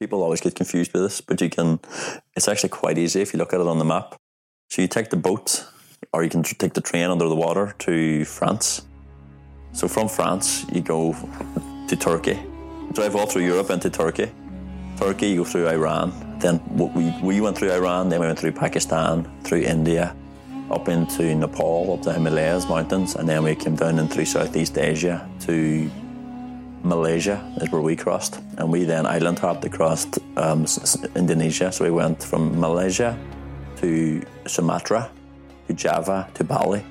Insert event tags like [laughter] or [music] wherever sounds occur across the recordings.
People always get confused with this, but you can. It's actually quite easy if you look at it on the map. So you take the boat, or you can take the train under the water to France. So from France, you go to Turkey, drive all through Europe into Turkey. Turkey, you go through Iran. Then we, we went through Iran, then we went through Pakistan, through India, up into Nepal, up the Himalayas mountains, and then we came down in through Southeast Asia to Malaysia is where we crossed, and we then island hopped across um, Indonesia. So we went from Malaysia to Sumatra, to Java, to Bali,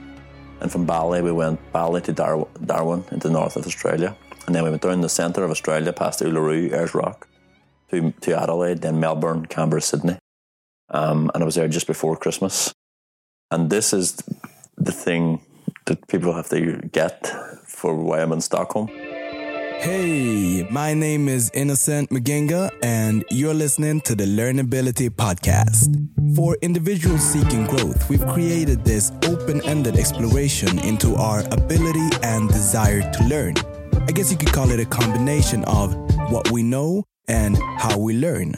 and from Bali we went Bali to Dar- Darwin into the north of Australia, and then we went down the centre of Australia past Uluru, Ayers Rock, to to Adelaide, then Melbourne, Canberra, Sydney, um, and I was there just before Christmas. And this is the thing that people have to get for why I'm in Stockholm. Hey, my name is Innocent Maginga, and you're listening to the Learnability Podcast. For individuals seeking growth, we've created this open ended exploration into our ability and desire to learn. I guess you could call it a combination of what we know and how we learn.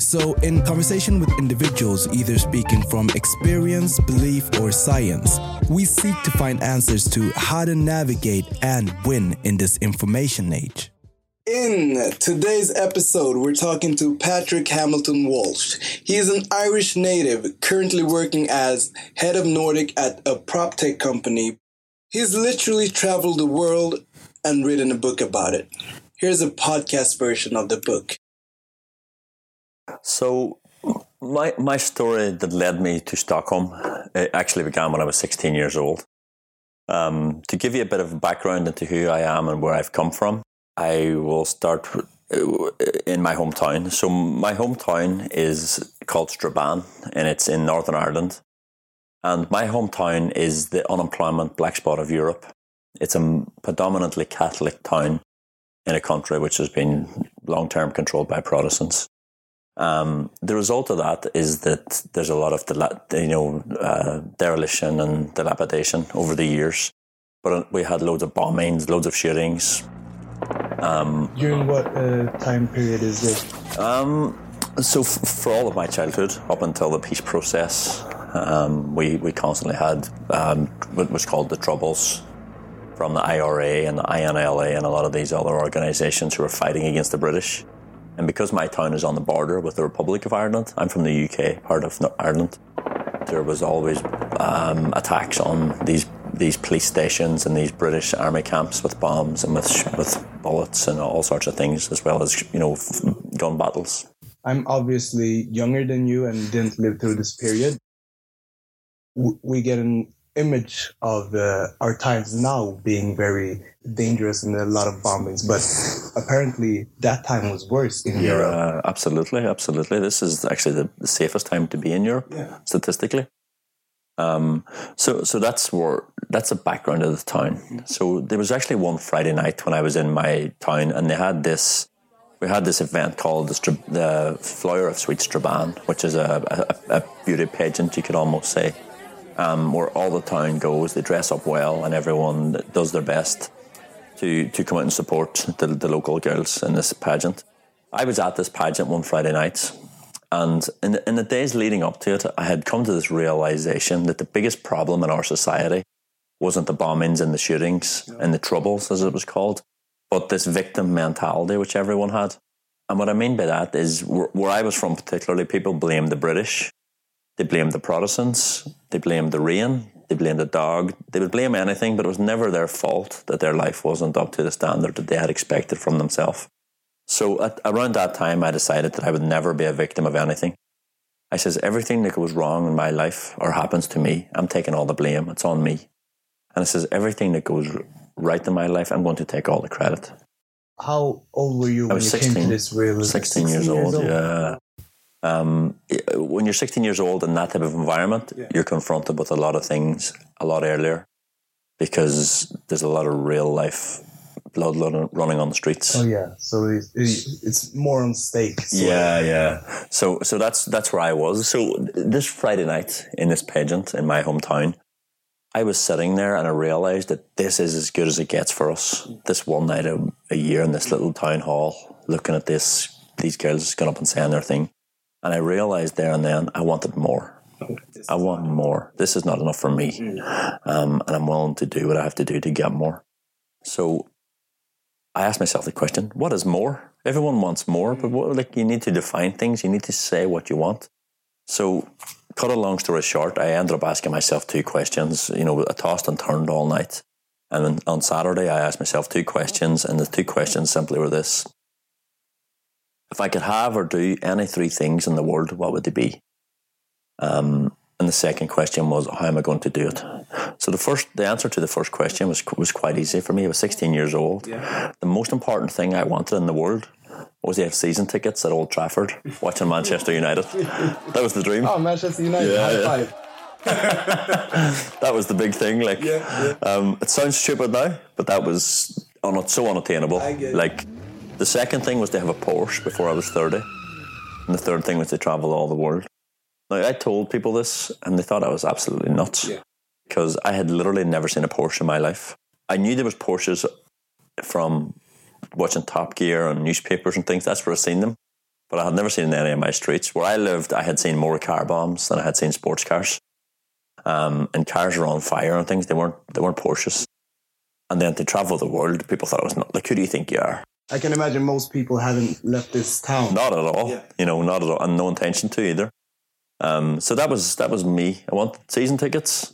So, in conversation with individuals either speaking from experience, belief, or science, we seek to find answers to how to navigate and win in this information age. In today's episode, we're talking to Patrick Hamilton Walsh. He is an Irish native currently working as head of Nordic at a prop tech company. He's literally traveled the world and written a book about it. Here's a podcast version of the book. So, my my story that led me to Stockholm it actually began when I was 16 years old. Um, to give you a bit of background into who I am and where I've come from, I will start uh, in my hometown. So, my hometown is called Strabane, and it's in Northern Ireland. And my hometown is the unemployment black spot of Europe. It's a predominantly Catholic town in a country which has been long term controlled by Protestants. Um, the result of that is that there's a lot of dila- you know uh, dereliction and dilapidation over the years. But we had loads of bombings, loads of shootings. Um, During what uh, time period is this? um, so f- for all of my childhood, up until the peace process, um, we we constantly had um, what was called the troubles from the IRA and the INLA and a lot of these other organisations who were fighting against the British. And because my town is on the border with the Republic of Ireland, I'm from the UK, part of Ireland. There was always um, attacks on these these police stations and these British army camps with bombs and with with bullets and all sorts of things, as well as you know gun battles. I'm obviously younger than you and didn't live through this period. We get an image of uh, our times now being very dangerous and a lot of bombings, but apparently that time was worse in Europe. Uh, absolutely, absolutely. This is actually the, the safest time to be in Europe, Yeah. statistically. Um, so, so that's where that's the background of the town. So there was actually one Friday night when I was in my town, and they had this. We had this event called the, the Flower of Sweet Strabane, which is a, a, a beauty pageant, you could almost say, um, where all the town goes. They dress up well, and everyone does their best to to come out and support the, the local girls in this pageant. I was at this pageant one Friday night, and in the, in the days leading up to it, I had come to this realization that the biggest problem in our society wasn't the bombings and the shootings and the troubles, as it was called, but this victim mentality which everyone had. And what I mean by that is where, where I was from, particularly, people blamed the British, they blamed the Protestants, they blamed the rain, they blamed the dog, they would blame anything, but it was never their fault that their life wasn't up to the standard that they had expected from themselves. So at, around that time, I decided that I would never be a victim of anything. I says everything that goes wrong in my life or happens to me, I'm taking all the blame. It's on me. And I says everything that goes right in my life, I'm going to take all the credit. How old were you I when was you came 16, to this realization? 16 years old, yeah. Um, when you're 16 years old in that type of environment, Yeah. you're confronted with a lot of things a lot earlier because there's a lot of real life blood running on the streets. Oh yeah, so it's, more on stake. of. Yeah, yeah. So, so that's that's where I was. So this Friday night in this pageant in my hometown, I was sitting there and I realized that this is as good as it gets for us. This one night a, a year in this little town hall, looking at this these girls going up and saying their thing, and I realized there and then I wanted more. I want more. This is not enough for me, um, and I'm willing to do what I have to do to get more. So I asked myself the question: What is more? Everyone wants more, but what, like you need to define things. You need to say what you want. So, cut a long story short, I ended up asking myself two questions. You know, I tossed and turned all night, and then on Saturday I asked myself two questions, and the two questions simply were this: If I could have or do any three things in the world, what would they be? Um, and the second question was, how am I going to do it? So the first, the answer to the first question was was quite easy for me. I was 16 years old. Yeah. The most important thing I wanted in the world was to have season tickets at Old Trafford, watching Manchester United. That was the dream. Oh, Manchester United, Yeah, high yeah. five. [laughs] That was the big thing. Like, Yeah, Um, it sounds stupid now, but that was un- so unattainable. I get it. Like, the second thing was to have a Porsche before I was 30. And the third thing was to travel all the world. Now, I told people this, and they thought I was absolutely nuts. Yeah. Because I had literally never seen a Porsche in my life. I knew there was Porsches from watching Top Gear and newspapers and things. That's where I'd seen them. But I had never seen any of my streets. Where I lived, I had seen more car bombs than I had seen sports cars. Um, and cars were on fire and things. They weren't. They weren't Porsches. And then to travel the world, people thought I was not. Like, who do you think you are? I can imagine most people haven't left this town. Not at all. Yeah. You know, not at all, and no intention to either. Um, so that was that was me. I wanted season tickets.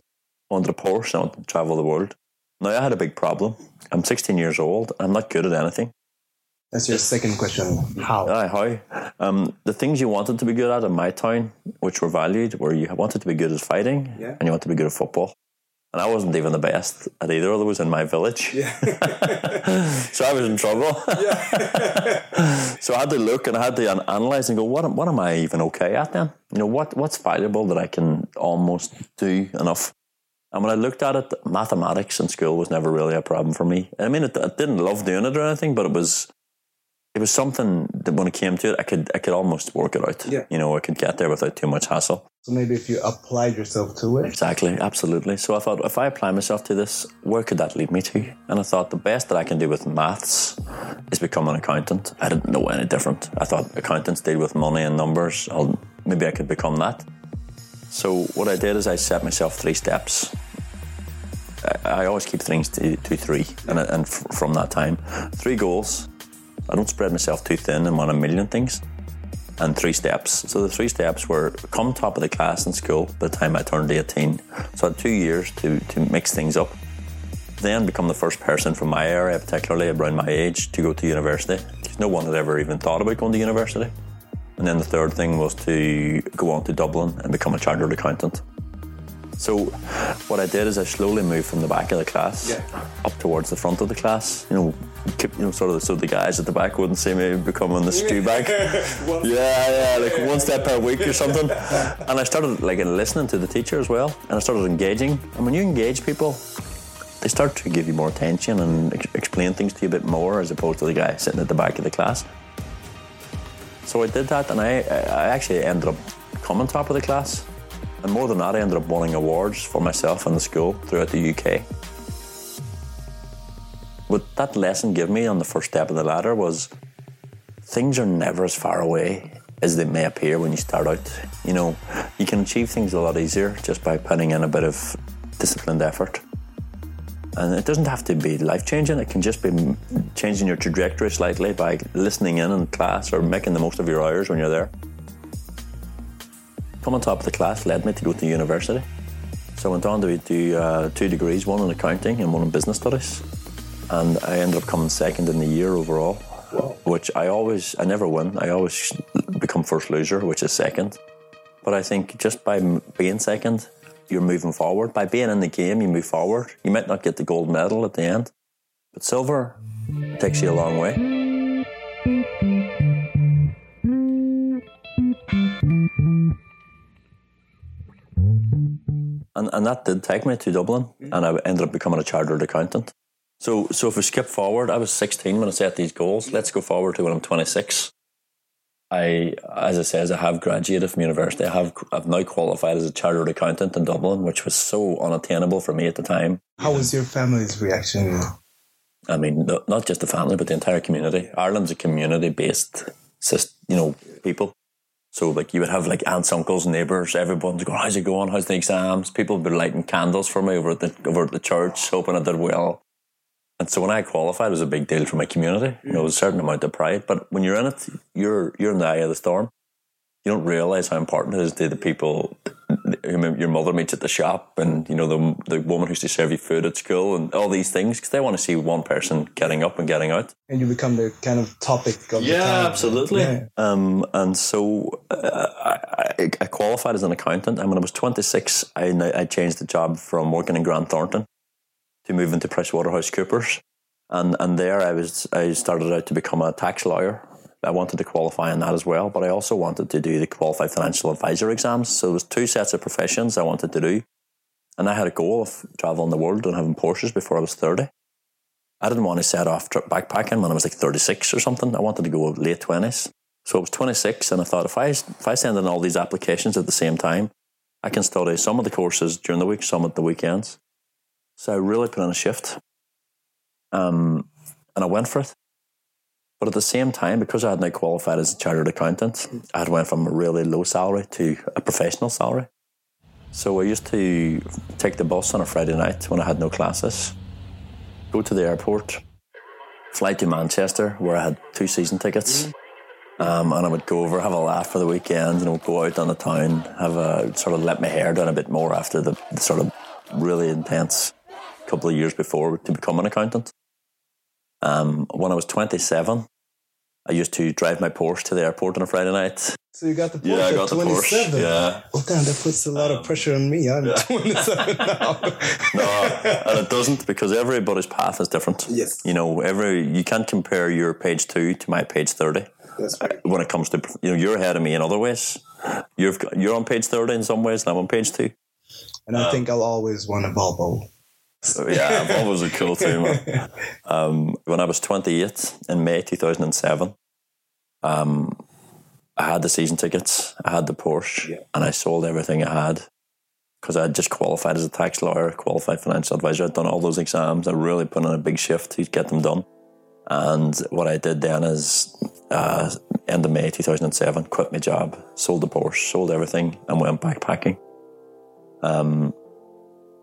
I wanted a Porsche. I wanted to travel the world. Now I had a big problem. I'm 16 years old. I'm not good at anything. That's your second question. How? Aye, how? Um, the things you wanted to be good at in my town, which were valued, were you wanted to be good at fighting Yeah. and you wanted to be good at football. And I wasn't even the best at either of those in my village. Yeah. [laughs] so I was in trouble. [laughs] so I had to look and I had to analyze and go, what, am- what am I even okay at then? You know, what, what's valuable that I can almost do enough? And when I looked at it, mathematics in school was never really a problem for me. I mean, it, I didn't love doing it or anything, but it was it was something that when it came to it, I could I could almost work it out. Yeah. You know, I could get there without too much hassle. So maybe if you applied yourself to it. Exactly, absolutely. So I thought, if I apply myself to this, where could that lead me to? And I thought the best that I can do with maths is become an accountant. I didn't know any different. I thought accountants deal with money and numbers. I'll, maybe I could become that. So what I did is I set myself three steps. I, I always keep things to, to three, and, and f- from that time, three goals. I don't spread myself too thin and want a million things and three steps. So the three steps were come top of the class in school by the time I turned 18. So I had two years to, to mix things up. Then become the first person from my area, particularly around my age, to go to university. No one had ever even thought about going to university. And then the third thing was to go on to Dublin and become a chartered accountant. So what I did is I slowly moved from the back of the class Yeah. up towards the front of the class. You know, keep, you know, sort of so the guys at the back wouldn't see me becoming the stew bag. [laughs] yeah, yeah, like one step per week or something. And I started like listening to the teacher as well, and I started engaging. And when you engage people, they start to give you more attention and ex- explain things to you a bit more, as opposed to the guy sitting at the back of the class. So I did that, and I, I actually ended up coming top of the class. And more than that, I ended up winning awards for myself and the school throughout the UK. What that lesson gave me on the first step of the ladder was things are never as far away as they may appear when you start out. You know, you can achieve things a lot easier just by putting in a bit of disciplined effort. And it doesn't have to be life changing, it can just be changing your trajectory slightly by listening in in class or making the most of your hours when you're there. Coming top of the class led me to go to university. So I went on to do uh, two degrees, one in accounting and one in business studies. And I ended up coming second in the year overall, which I always, I never win. I always become first loser, which is second. But I think just by being second, you're moving forward. By being in the game, you move forward. You might not get the gold medal at the end, but silver takes you a long way. And, and that did take me to Dublin, mm. and I ended up becoming a chartered accountant. So, so if we skip forward, I was 16 when I set these goals. Mm. Let's go forward to when I'm 26. I, as I says, I have graduated from university. I have, I've now qualified as a chartered accountant in Dublin, which was so unattainable for me at the time. How was your family's reaction? I mean, not just the family, but the entire community. Ireland's a community-based you know, people. So like you would have like aunts, uncles, neighbours, everyone's going, "How's it going? How's the exams?" People would be lighting candles for me over at the over at the church, hoping I did well. And so when I qualified, it was a big deal for my community. You know, it was a certain amount of pride. But when you're in it, you're you're in the eye of the storm. You don't realize how important it is to the people. Your mother meets at the shop, and you know the the woman who's to serve you food at school, and all these things because they want to see one person getting up and getting out. And you become the kind of topic of the Yeah, absolutely. Yeah. Um, and so uh, I, I- I qualified as an accountant. And when I was 26, I, I changed the job from working in Grant Thornton to move into PricewaterhouseCoopers. And, and there I was, I started out to become a tax lawyer. I wanted to qualify in that as well, but I also wanted to do the qualified financial advisor exams. So there was two sets of professions I wanted to do. And I had a goal of traveling the world and having Porsches before I was 30. I didn't want to set off tri- backpacking when I was like 36 or something. I wanted to go late 20s. So I was 26 and I thought if I, if I send in all these applications at the same time, I can study some of the courses during the week, some at the weekends. So I really put in a shift. Um, and I went for it. But at the same time, because I had now qualified as a chartered accountant, I had went from a really low salary to a professional salary. So I used to take the bus on a Friday night when I had no classes, go to the airport, fly to Manchester where I had two season tickets. Um, and I would go over, have a laugh for the weekend, you know, go out on the town, have a sort of let my hair down a bit more after the, the sort of really intense couple of years before to become an accountant. Um, when I was 27, I used to drive my Porsche to the airport on a Friday night. So you got the Porsche Yeah, I got the Porsche. Yeah. Oh, damn, that puts a lot of um, pressure on me. I'm [laughs] 27 now. [laughs] No, and it doesn't because everybody's path is different. Yes. You know, every you can't compare your page two to my page thirty That's right. Uh, when it comes to you know you're ahead of me in other ways. You've got, you're on page thirty in some ways, and I'm on page two. And I think I'll always want a Volvo. So yeah, Volvos are cool too, man. [laughs] Um, when I was 28 in May 2007, um, I had the season tickets, I had the Porsche, Yeah. and I sold everything I had because I had just qualified as a tax lawyer, qualified financial advisor. I'd done all those exams. I really put in a big shift to get them done. And what I did then is, uh, end of May 2007, quit my job, sold the Porsche, sold everything, and went backpacking. Um,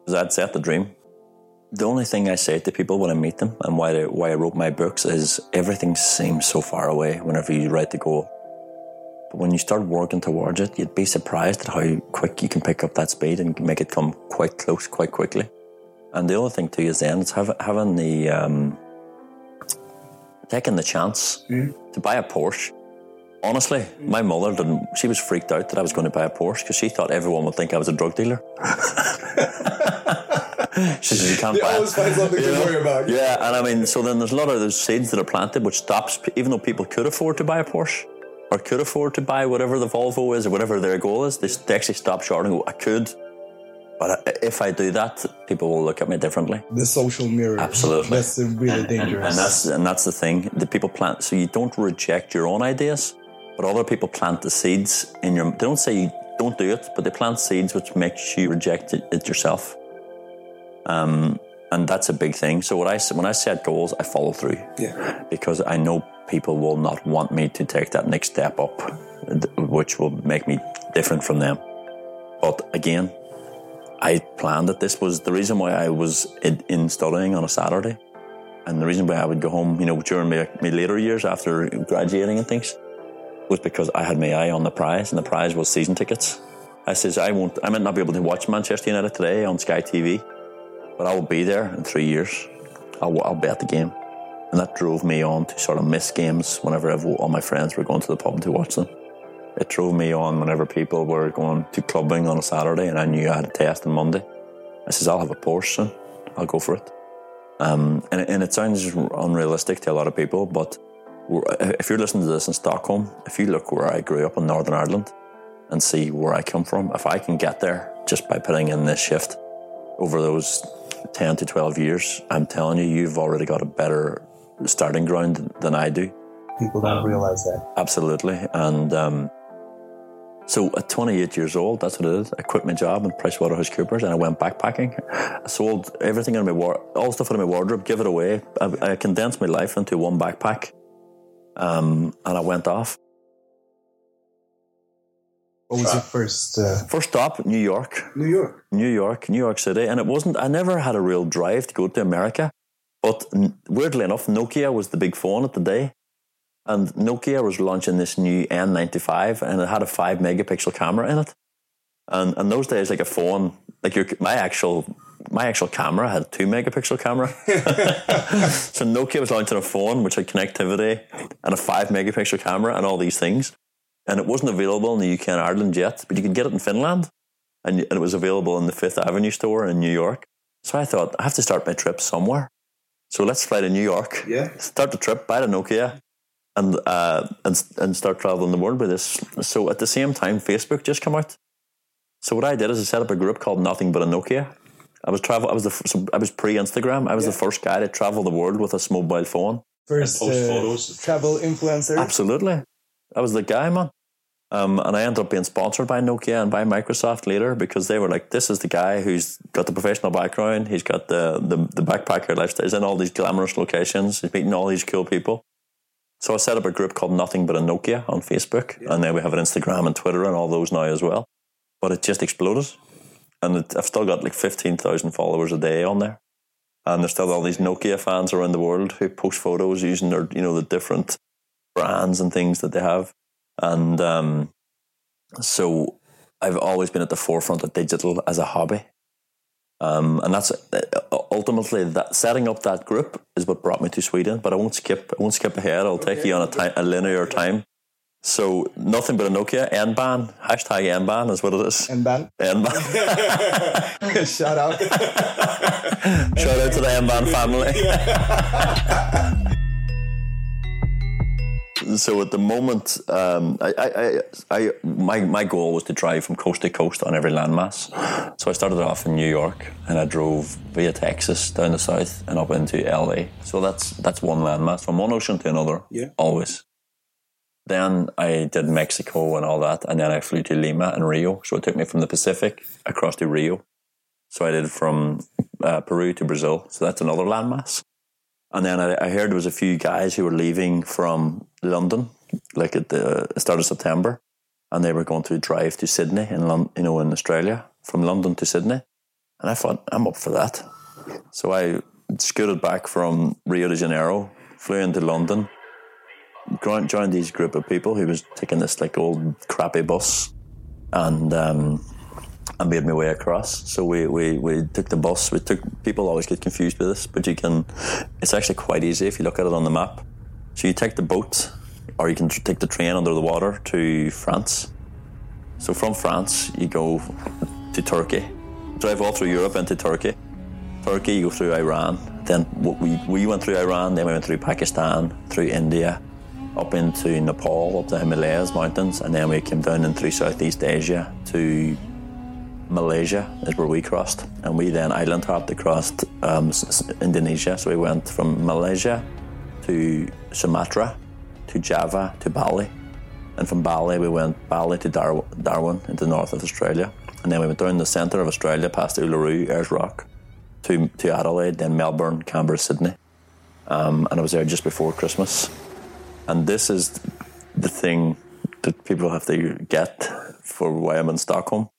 because I'd set the dream. The only thing I say to people when I meet them and why I, why I wrote my books is everything seems so far away whenever you write the goal. But when you start working towards it, you'd be surprised at how quick you can pick up that speed and make it come quite close quite quickly. And the other thing too is then it's having the um, taking the chance to buy a Porsche. Honestly, my mother didn't. She was freaked out that I was going to buy a Porsche because she thought everyone would think I was a drug dealer. [laughs] she says you can't buy always it. find something You to know? worry about. Yeah, and I mean, so then there's a lot of those seeds that are planted, which stops, even though people could afford to buy a Porsche or could afford to buy whatever the Volvo is or whatever their goal is, they, they actually stop short and go, I could. But uh, if I do that, people will look at me differently. The social mirror. Absolutely. That's really dangerous. And that's and that's the thing. The people plant so you don't reject your own ideas, but other people plant the seeds in your. They don't say you don't do it, but they plant seeds which makes you reject it, it yourself. Um, and that's a big thing. So what I when I set goals, I follow through yeah. because I know people will not want me to take that next step up, which will make me different from them. But again, I planned that this was the reason why I was in, in studying on a Saturday, and the reason why I would go home, you know, during my, my later years after graduating and things, was because I had my eye on the prize, and the prize was season tickets. I says I won't, I might not be able to watch Manchester United today on Sky TV, but I will be there in three years. I'll, I'll be at the game. And that drove me on to sort of miss games whenever all my friends were going to the pub to watch them. It drove me on whenever people were going to clubbing on a Saturday and I knew I had a test on Monday. I says, I'll have a Porsche soon. I'll go for it. Um, and, and it sounds unrealistic to a lot of people, but if you're listening to this in Stockholm, if you look where I grew up in Northern Ireland and see where I come from, if I can get there just by putting in this shift over those 10 to 12 years, I'm telling you, you've already got a better starting ground than I do. People don't realize that. Absolutely. And um, so at 28 years old, that's what it is. I quit my job in PricewaterhouseCoopers and I went backpacking. I sold everything in my war, all stuff in my wardrobe, give it away. I, I condensed my life into one backpack, um, and I went off. What was your first? Uh, First stop, New York. New York. New York, New York City, and it wasn't. I never had a real drive to go to America, but n- weirdly enough, Nokia was the big phone at the day, and Nokia was launching this new N95, and it had a five megapixel camera in it, and in those days, like a phone, like your my actual my actual camera had a two megapixel camera, [laughs] [laughs] so Nokia was launching a phone which had connectivity and a five megapixel camera and all these things, and it wasn't available in the UK and Ireland yet, but you could get it in Finland and, and it was available in the Fifth Avenue store in New York. So I thought I have to start my trip somewhere. So let's fly to New York. Yeah. Start the trip, buy the Nokia, and uh, and and start traveling the world with this. So at the same time, Facebook just came out. So what I did is I set up a group called Nothing But a Nokia. I was travel. I was the f- so I was pre Instagram. I was the first guy to travel the world with a mobile phone. First post uh, photos. travel influencer. Absolutely. I was the guy, man. Um, and I ended up being sponsored by Nokia and by Microsoft later because they were like, this is the guy who's got the professional background. He's got the, the, the backpacker lifestyle. He's in all these glamorous locations. He's meeting all these cool people. So I set up a group called Nothing But a Nokia on Facebook. And then we have an Instagram and Twitter and all those now as well. But it just exploded. And it, I've still got like 15,000 followers a day on there. And there's still all these Nokia fans around the world who post photos using their, you know, the different brands and things that they have. And um, so I've always been at the forefront of digital as a hobby. Um, and that's uh, ultimately that setting up that group is what brought me to Sweden. But I won't skip. I won't skip ahead. I'll take you on a, time, a linear time. So nothing but a Nokia N-ban hashtag N-ban is what it is. and ban. N-ban. [laughs] Shout out. [laughs] Shout out to the M-ban family. [laughs] so at the moment, um, I, I, I, I, my, my goal was to drive from coast to coast on every landmass. So I started off in New York and I drove via Texas down the south and up into LA. So that's that's one landmass from one ocean to another. Yeah. always. Then I did Mexico and all that, and then I flew to Lima and Rio. So it took me from the Pacific across to Rio. So I did from uh, Peru to Brazil. So that's another landmass. And then I, I heard there was a few guys who were leaving from London, like at the start of September, and they were going to drive to Sydney in Lon- you know in Australia from London to Sydney. And I thought I'm up for that. So I scooted back from Rio de Janeiro, flew into London, joined, joined these group of people who was taking this like old crappy bus, and um, I made my way across. So we, we, we took the bus. We took people always get confused with this, but you can. It's actually quite easy if you look at it on the map. So you take the boat, or you can take the train under the water to France. So from France you go to Turkey, drive all through Europe into Turkey. Turkey you go through Iran. Then we we went through Iran. Then we went through Pakistan, through India, up into Nepal, up the Himalayas mountains, and then we came down in through Southeast Asia to Malaysia is where we crossed, and we then island hopped across um, Indonesia. So we went from Malaysia to Sumatra, to Java, to Bali, and from Bali we went Bali to Dar- Darwin into the north of Australia, and then we went down the centre of Australia past Uluru, Ayers Rock, to to Adelaide, then Melbourne, Canberra, Sydney, um, and I was there just before Christmas. And this is the thing that people have to get for why I'm in Stockholm.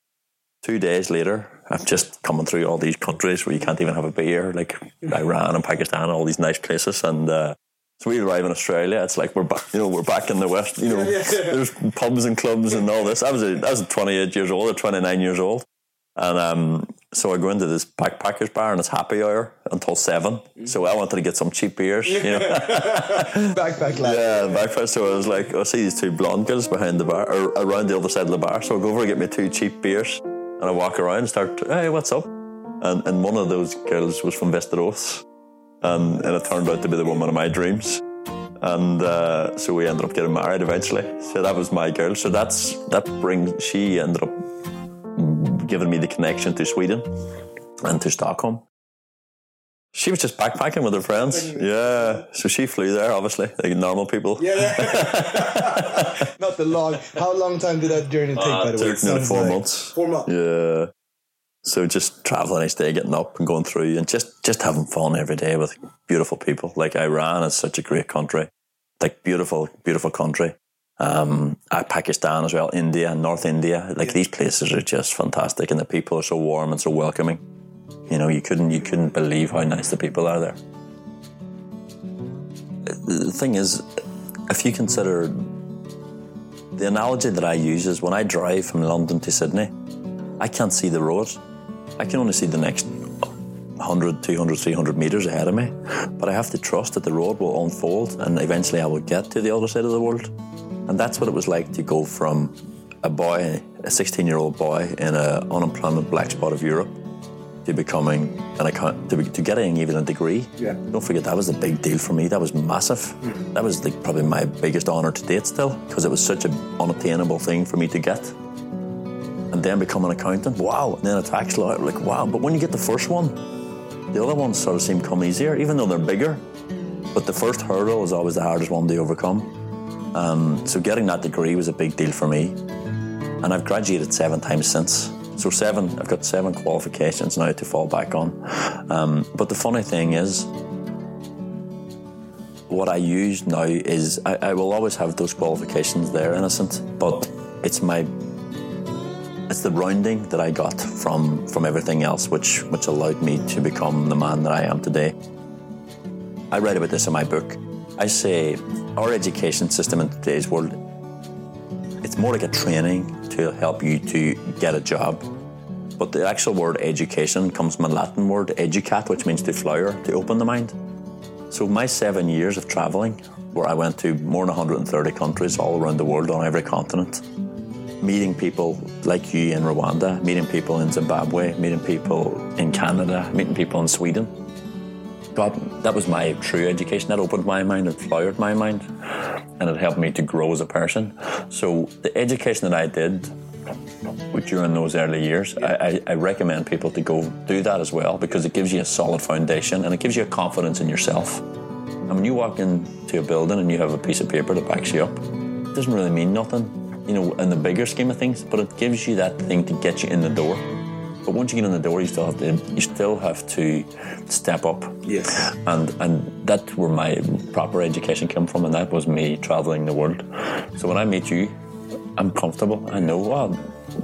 Two days later, I'm just coming through all these countries where you can't even have a beer, like Iran and Pakistan, all these nice places. And uh, so we arrive in Australia. It's like we're back, you know, we're back in the West. You know, there's pubs and clubs and all this. I was a, I was 28 years old or 29 years old, and um, so I go into this backpackers bar and it's happy hour until seven. So I wanted to get some cheap beers, you know. [laughs] Backpack lad. Yeah, breakfast. So I was like, I see these two blonde girls behind the bar, or around the other side of the bar. So I go over and get me two cheap beers, and I walk around and start, hey, what's up? And and one of those girls was from Västerås, and and it turned out to be the woman of my dreams. And uh, so we ended up getting married eventually. So that was my girl. So that's that brings. She ended up giving me the connection to Sweden and to Stockholm. She was just backpacking with her friends. Yeah. So she flew there, obviously, like normal people. Yeah, yeah. [laughs] Not the long. How long time did that journey take? Uh, by the way, took four like- months. Four months. Yeah. So just traveling each day, getting up and going through, and just just having fun every day with beautiful people. Like Iran is such a great country, like beautiful, beautiful country. um, uh, Pakistan as well, India, North India. Like these places are just fantastic, and the people are so warm and so welcoming. You know, you couldn't you couldn't believe how nice the people are there. The thing is, if you consider the analogy that I use is when I drive from London to Sydney, I can't see the road. I can only see the next 100, 200, 300 metres ahead of me. But I have to trust that the road will unfold and eventually I will get to the other side of the world. And that's what it was like to go from a boy, a 16 year old boy in an unemployment black spot of Europe to becoming an account, to, to getting even a degree. Yeah. Don't forget that was a big deal for me. That was massive. That was like probably my biggest honour to date still because it was such an unattainable thing for me to get. And then become an accountant, wow. And then a tax lawyer, like wow. But when you get the first one, the other ones sort of seem come easier, even though they're bigger. But the first hurdle is always the hardest one to overcome. Um, so getting that degree was a big deal for me. And I've graduated seven times since. So seven, I've got seven qualifications now to fall back on. Um, but the funny thing is, what I use now is I, I will always have those qualifications there, innocent, but it's my it's the rounding that I got from from everything else, which which allowed me to become the man that I am today. I write about this in my book. I say our education system in today's world, it's more like a training to help you to get a job. But the actual word education comes from a Latin word educat, which means to flower, to open the mind. So my seven years of traveling, where I went to more than 130 countries all around the world on every continent, meeting people like you in Rwanda, meeting people in Zimbabwe, meeting people in Canada, meeting people in Sweden. God, that was my true education. That opened my mind, it flowered my mind, and it helped me to grow as a person. So the education that I did during those early years, I, I, I recommend people to go do that as well because it gives you a solid foundation and it gives you a confidence in yourself. And when you walk into a building and you have a piece of paper that backs you up, it doesn't really mean nothing, you know, in the bigger scheme of things, but it gives you that thing to get you in the door. But once you get in the door, you still have to you still have to step up. Yes. And and that's where my proper education came from, and that was me traveling the world. So when I meet you, I'm comfortable. I know, well,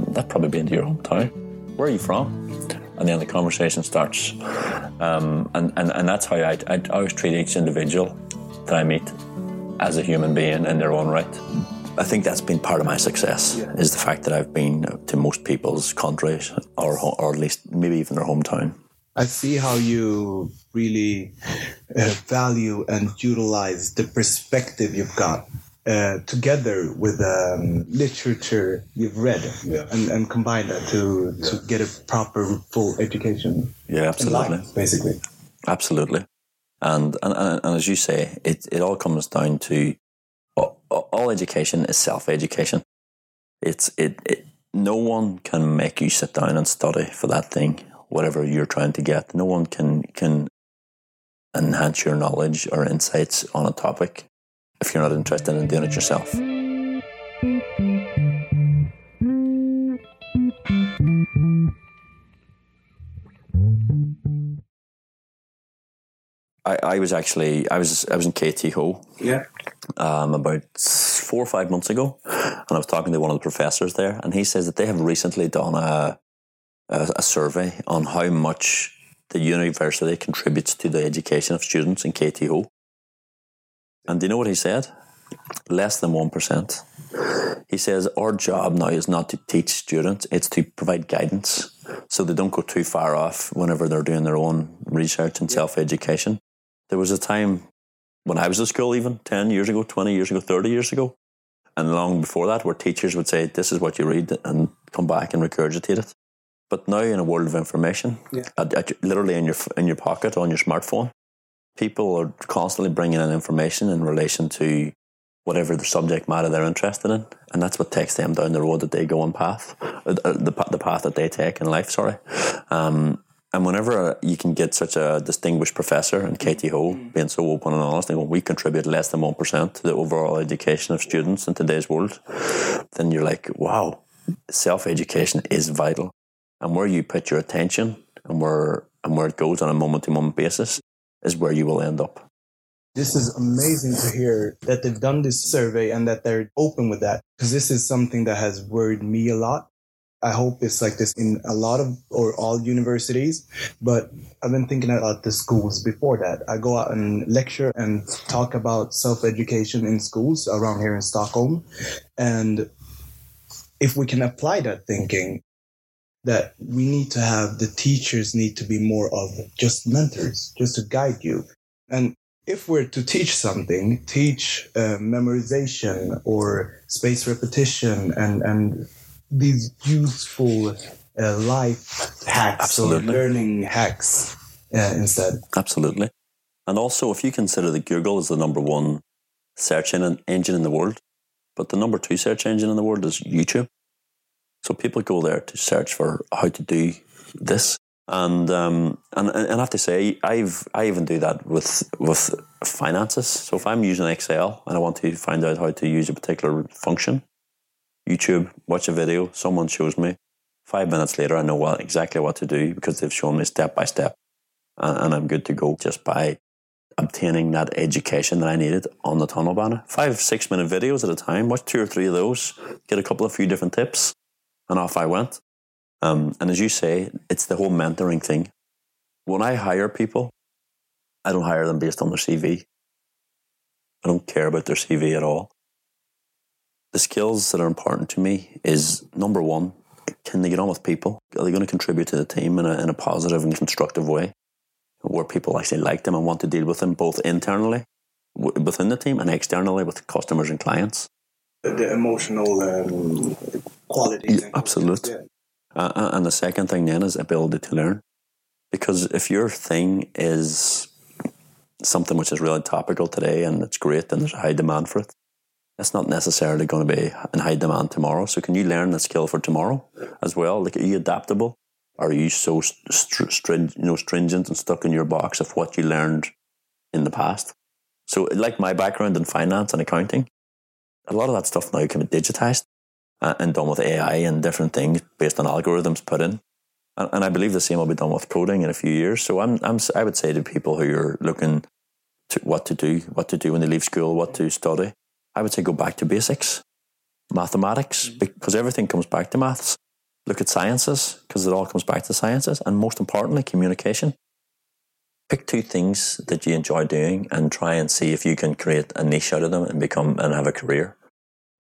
that probably been to your hometown. Where are you from? And then the conversation starts, um, and, and and that's how I, I always treat each individual that I meet as a human being in their own right. I think that's been part of my success Yeah. is the fact that I've been to most people's countries or or at least maybe even their hometown. I see how you really uh, value and utilize the perspective you've got uh, together with um, literature you've read and, and combine that to, to get a proper full education Yeah, absolutely. life, basically. Absolutely. And, and, and, and as you say, it, it all comes down to all, education is self education. It's it, it no one can make you sit down and study for that thing, whatever you're trying to get. No one can can enhance your knowledge or insights on a topic if you're not interested in doing it yourself. I, I was actually I was I was in KTH Yeah. um, about four or five months ago, and I was talking to one of the professors there, and he says that they have recently done a a, a survey on how much the university contributes to the education of students in KTH. And do you know what he said? Less than one percent. He says our job now is not to teach students; it's to provide guidance, so they don't go too far off whenever they're doing their own research and self education. There was a time when I was at school, even 10 years ago, 20 years ago, 30 years ago, and long before that, where teachers would say, This is what you read, and come back and regurgitate it. But now, in a world of information, Yeah. at, at, literally in your, in your pocket on your smartphone, people are constantly bringing in information in relation to whatever the subject matter they're interested in, and that's what takes them down the road that they go on path, uh, uh, the the path that they take in life. Sorry, um, and whenever uh, you can get such a distinguished professor and Katie mm-hmm. Ho mm-hmm. being so open and honest, and going, we contribute less than one percent to the overall education of students in today's world, then you're like, wow, self education is vital, and where you put your attention and where and where it goes on a moment to moment basis is where you will end up. This is amazing to hear that they've done this survey and that they're open with that because this is something that has worried me a lot. I hope it's like this in a lot of or all universities, but I've been thinking about the schools before that. I go out and lecture and talk about self education in schools around here in Stockholm. And if we can apply that thinking, that we need to have the teachers need to be more of just mentors, just to guide you. And if we're to teach something, teach uh, memorization or space repetition and, and these useful uh, life hacks Absolutely. or learning hacks uh, instead. Absolutely. And also, if you consider that Google is the number one search en- engine in the world, but the number two search engine in the world is YouTube. So people go there to search for how to do this. And um, and and I have to say, I've I even do that with with finances. So if I'm using Excel and I want to find out how to use a particular function, YouTube, watch a video, someone shows me. Five minutes later, I know what, exactly what to do because they've shown me step by step, and, and I'm good to go just by obtaining that education that I needed on the tunnelbana. Five, six minute videos at a time, watch two or three of those, get a couple of few different tips, and off I went. Um, and as you say, it's the whole mentoring thing. When I hire people, I don't hire them based on their CV. I don't care about their CV at all. The skills that are important to me is number one, can they get on with people? Are they going to contribute to the team in a, in a positive and constructive way? Where people actually like them and want to deal with them both internally w- within the team and externally with customers and clients. The emotional um, qualities. Yeah, absolute. Uh, uh, and the second thing then is ability to learn. Because if your thing is something which is really topical today and it's great and there's a high demand for it, it's not necessarily going to be in high demand tomorrow. So can you learn the skill for tomorrow as well? Like, are you adaptable? Are you so str- string, you know, stringent and stuck in your box of what you learned in the past? So, like my background in finance and accounting, a lot of that stuff now can be digitized uh, and done with AI and different things based on algorithms put in. And, and I believe the same will be done with coding in a few years. So I'm, I'm, I would say to people who are looking to what to do, what to do when they leave school, what to study, I would say go back to basics, mathematics, mm-hmm. because everything comes back to maths. Look at sciences, because it all comes back to sciences. And most importantly, communication. Pick two things that you enjoy doing and try and see if you can create a niche out of them and become and have a career.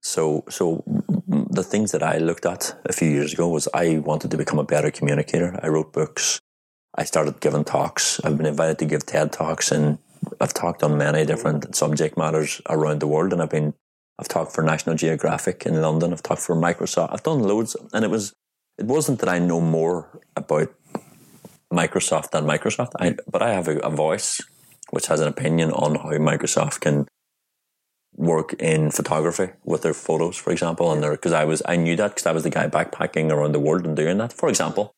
So, so mm, the things that I looked at a few years ago was I wanted to become a better communicator. I wrote books. I started giving talks. I've been invited to give TED talks and I've talked on many different subject matters around the world and I've been I've talked for National Geographic in London. I've talked for Microsoft. I've done loads and it was it wasn't that I know more about Microsoft than Microsoft. I but I have a, a voice which has an opinion on how Microsoft can work in photography with their photos, for example, and because I was I knew that because I was the guy backpacking around the world and doing that, for example.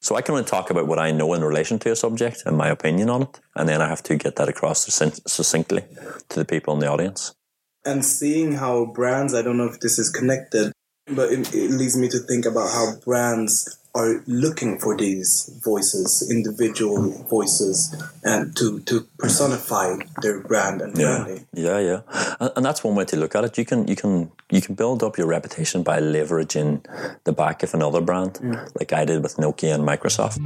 So I can only talk about what I know in relation to a subject and my opinion on it, and then I have to get that across succinctly to the people in the audience. And seeing how brands, I don't know if this is connected, but it, it leads me to think about how brands are looking for these voices, individual voices, and to, to personify their brand and branding. Yeah, yeah, yeah. And, and, that's one way to look at it. You can you can you can build up your reputation by leveraging the back of another brand, mm. like I did with Nokia and Microsoft.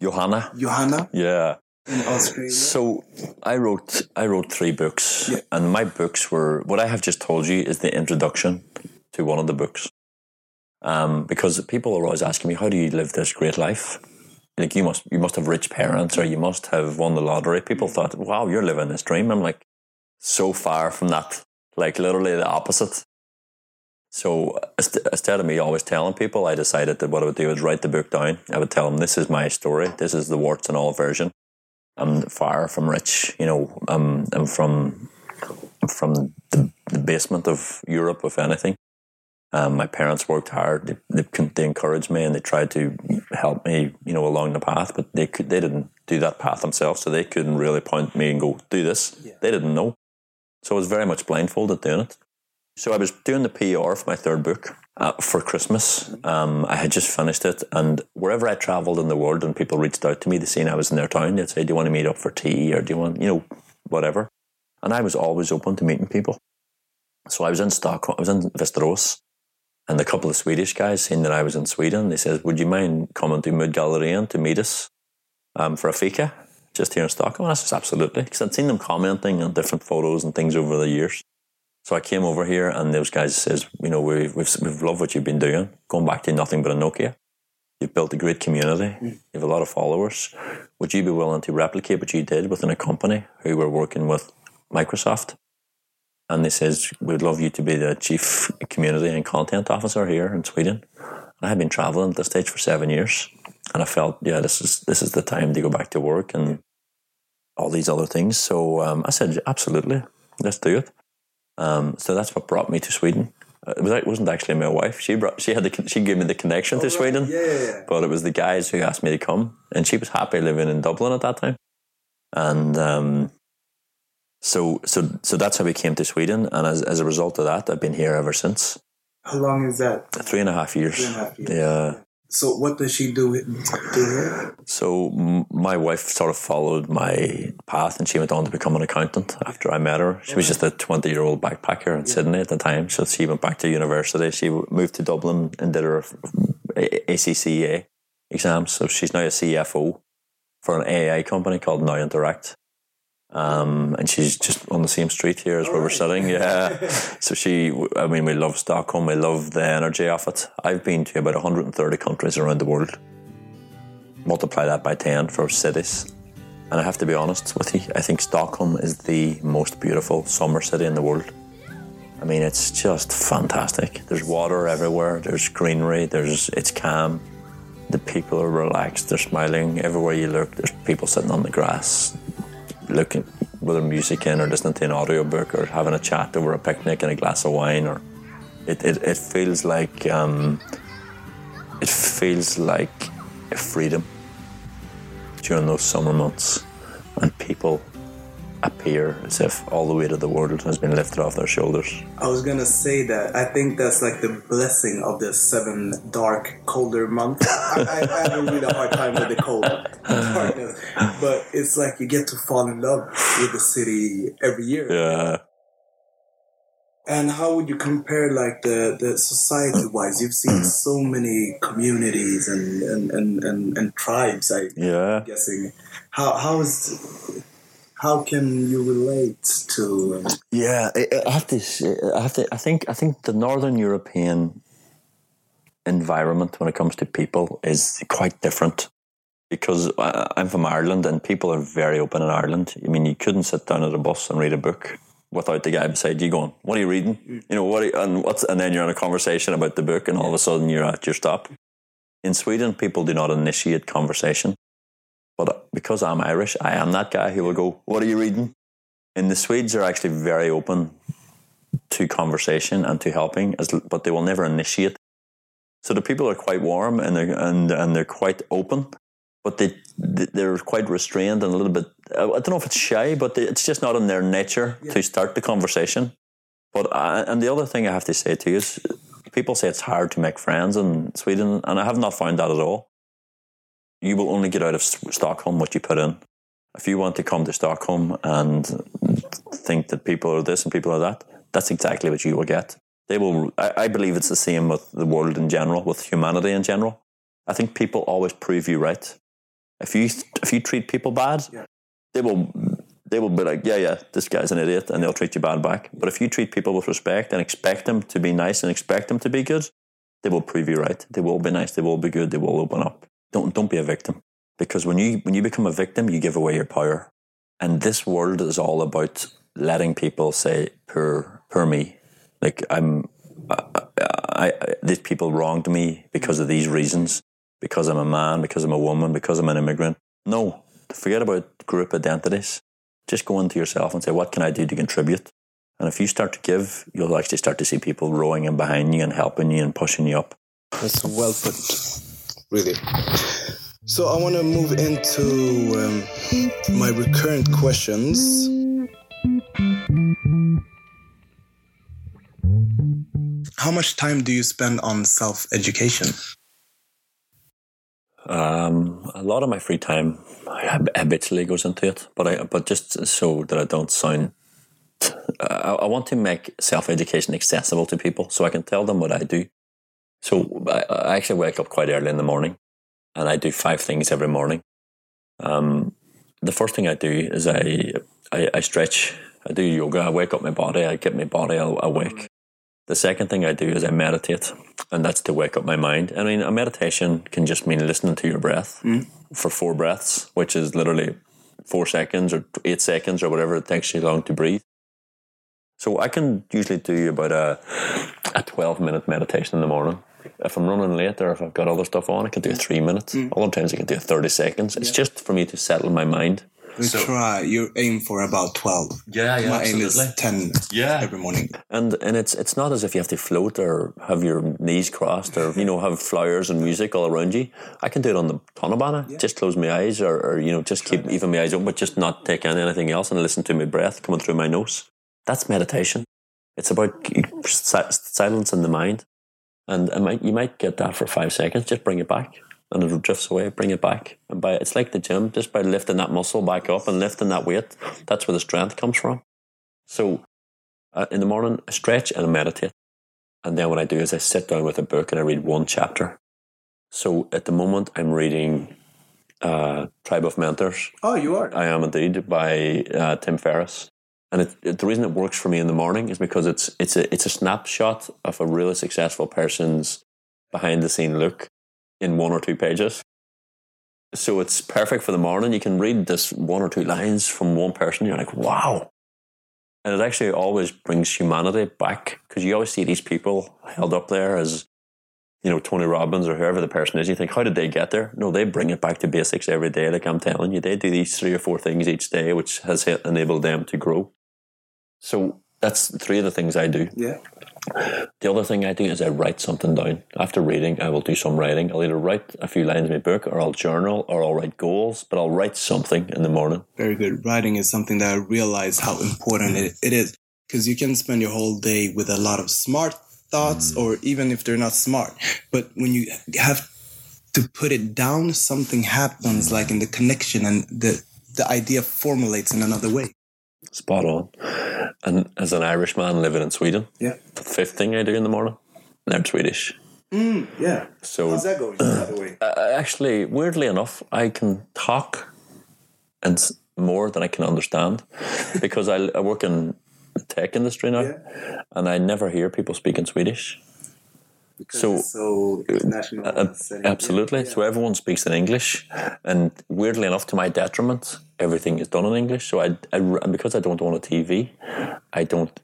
Johanna. Johanna. Yeah in Australia? So I wrote I wrote three books, yeah. and my books were what I have just told you is the introduction to one of the books. Um, because people are always asking me, "How do you live this great life?" Like you must you must have rich parents, or you must have won the lottery. People thought, "Wow, you're living this dream." I'm like, so far from that. Like literally the opposite. So instead of me always telling people, I decided that what I would do is write the book down. I would tell them, "This is my story. This is the warts and all version." I'm far from rich. You know, I'm, I'm from from the, the basement of Europe, if anything. Um, my parents worked hard. They, they, they, encouraged me and they tried to help me, you know, along the path. But they could, they didn't do that path themselves, so they couldn't really point me and go, "Do this." Yeah. They didn't know, so I was very much blindfolded doing it. So I was doing the PR for my third book, uh, for Christmas. Um, I had just finished it, and wherever I travelled in the world, and people reached out to me, they seen I was in their town, they'd say, "Do you want to meet up for tea, or do you want, you know, whatever?" And I was always open to meeting people. So I was in Stockholm, I was in Västerås, and a couple of Swedish guys, seeing that I was in Sweden, they said, "Would you mind coming to Mood to meet us um, for a fika just here in Stockholm?" And I said, "Absolutely," because I'd seen them commenting on different photos and things over the years. So I came over here, and those guys says, "You know, we've we've, we've loved what you've been doing. Going back to nothing but a Nokia." You've built a great community. Mm. You have a lot of followers. Would you be willing to replicate what you did within a company who were working with Microsoft? and they says we'd love you to be the chief community and content officer here in Sweden. And I had been traveling at this stage for seven years, and I felt yeah this is this is the time to go back to work and all these other things. So um, I said absolutely, let's do it. Um, so that's what brought me to Sweden. Uh, it wasn't actually my wife. She brought, she had the, she gave me the connection oh, to right. Sweden. Yeah, yeah, yeah, But it was the guys who asked me to come, and she was happy living in Dublin at that time. And um, so, so, so that's how we came to Sweden, and as, as a result of that, I've been here ever since. How long is that? Three and a half years. Three and a half years. Yeah. So, what does she do, do? So, my wife sort of followed my path, and she went on to become an accountant after I met her. She was just a twenty-year-old backpacker in yeah. Sydney at the time. So she went back to university. She moved to Dublin and did her ACCA exams. So she's now a CFO for an AI company called Now Interact. Um, and she's just on the same street here as where we're sitting. Yeah. [laughs] so she, I mean, we love Stockholm. We love the energy of it. I've been to about 130 countries around the world. Multiply that by 10 for cities. And I have to be honest with you, I think Stockholm is the most beautiful summer city in the world. I mean, it's just fantastic. There's water everywhere. There's greenery. There's it's calm. The people are relaxed. They're smiling everywhere you look. There's people sitting on the grass looking whether music in or listening to an audiobook or having a chat over a picnic and a glass of wine or it, it, it feels like um, it feels like a freedom during those summer months and people appear as if all the weight of the world has been lifted off their shoulders. I was gonna say that. I think that's like the blessing of the seven dark, colder months. I, I, I, have a really hard time with the cold darkness, but it's like you get to fall in love with the city every year. Yeah. And how would you compare like the, the society wise? You've seen [clears throat] so many communities and and, and, and, and tribes, I yeah. I'm guessing. How how is how can you relate to? Yeah, I have to. I have to. I think. I think the Northern European environment when it comes to people is quite different because I'm from Ireland and people are very open in Ireland. I mean, you couldn't sit down at a bus and read a book without the guy beside you going, "What are you reading?" Mm. You know what? You, and what's and then you're in a conversation about the book, and all of a sudden you're at your stop. In Sweden, people do not initiate conversation. But because I'm Irish, I am that guy who will go, What are you reading? And the Swedes are actually very open to conversation and to helping, but they will never initiate. So the people are quite warm and they're, and, and they're quite open, but they, they're quite restrained and a little bit, I don't know if it's shy, but they, it's just not in their nature yeah. to start the conversation. But I, and the other thing I have to say to you is people say it's hard to make friends in Sweden, and I have not found that at all you will only get out of Stockholm what you put in. If you want to come to Stockholm and think that people are this and people are that, that's exactly what you will get. They will. I, I believe it's the same with the world in general, with humanity in general. I think people always prove you right. If you if you treat people bad, yeah. they will they will be like, yeah, yeah, this guy's an idiot, and they'll treat you bad back. But if you treat people with respect and expect them to be nice and expect them to be good, they will prove you right. They will be nice. They will be good. They will open up. Don't don't be a victim because when you when you become a victim, you give away your power. And this world is all about letting people say, "Per per me," like I'm. I, I, I, these people wronged me because of these reasons, because I'm a man, because I'm a woman, because I'm an immigrant. No, forget about group identities. Just go into yourself and say, what can I do to contribute? And if you start to give, you'll actually start to see people rowing in behind you and helping you and pushing you up. That's well put really. So I want to move into um, my recurrent questions. How much time do you spend on self education? Um, a lot of my free time habitually goes into it, but I but just so that I don't sound. I, I want to make self education accessible to people, so I can tell them what I do. So I, actually wake up quite early in the morning, and I do five things every morning. Um, the first thing I do is I, I, I stretch. I do yoga. I wake up my body. I get my body awake. The second thing I do is I meditate, and that's to wake up my mind. I mean, a meditation can just mean listening to your breath mm. for four breaths, which is literally four seconds or eight seconds or whatever it takes you long to breathe. So I can usually do about a, a 12 minute meditation in the morning. If I'm running late or if I've got other stuff on, I can do three minutes. Mm. Other times I can do 30 seconds. It's yeah. just for me to settle my mind. We so, try. You aim for about twelve. Yeah, yeah. My absolutely. aim is ten. Yeah. every morning. And and it's it's not as if you have to float or have your knees crossed or you know have flowers and music all around you. I can do it on the Tunnelbana. Yeah. Just close my eyes or, or you know just try keep that. even my eyes open, but just not take in anything else and listen to my breath coming through my nose. That's meditation. It's about silence in the mind, and might, you might get that for five seconds. Just bring it back and it drifts away, bring it back. And by it's like the gym, just by lifting that muscle back up and lifting that weight, that's where the strength comes from. So uh, in the morning, I stretch and I meditate. And then what I do is I sit down with a book and I read one chapter. So at the moment, I'm reading uh, Tribe of Mentors. Oh, you are? I am indeed by uh, Tim Ferriss. And it, it, the reason it works for me in the morning is because it's it's a it's a snapshot of a really successful person's behind the scene look in one or two pages. So it's perfect for the morning. You can read this one or two lines from one person. You're like, wow. And it actually always brings humanity back because you always see these people held up there as, you know, Tony Robbins or whoever the person is. You think, how did they get there? No, they bring it back to basics every day. Like I'm telling you, they do these three or four things each day, which has enabled them to grow. So that's three of the things I do. Yeah. The other thing I do is I write something down. After reading, I will do some writing. I'll either write a few lines in my book or I'll journal or I'll write goals, but I'll write something in the morning. Very good. Writing is something that I realize how important it, it is because you can spend your whole day with a lot of smart thoughts or even if they're not smart. But when you have to put it down, something happens like in the connection and the, the idea formulates in another way. Spot on. And as an Irishman living in Sweden, yeah, the fifth thing I do in the morning, learn Swedish. Mm, yeah. So how's that going? By the way, [clears throat] uh, actually, weirdly enough, I can talk and more than I can understand [laughs] because I, I, work in the tech industry now, yeah. and I never hear people speaking Swedish. Because so, so. Uh, absolutely. Yeah. So everyone speaks in English, and weirdly enough, to my detriment, everything is done in English. So I, I because I don't own a TV, I don't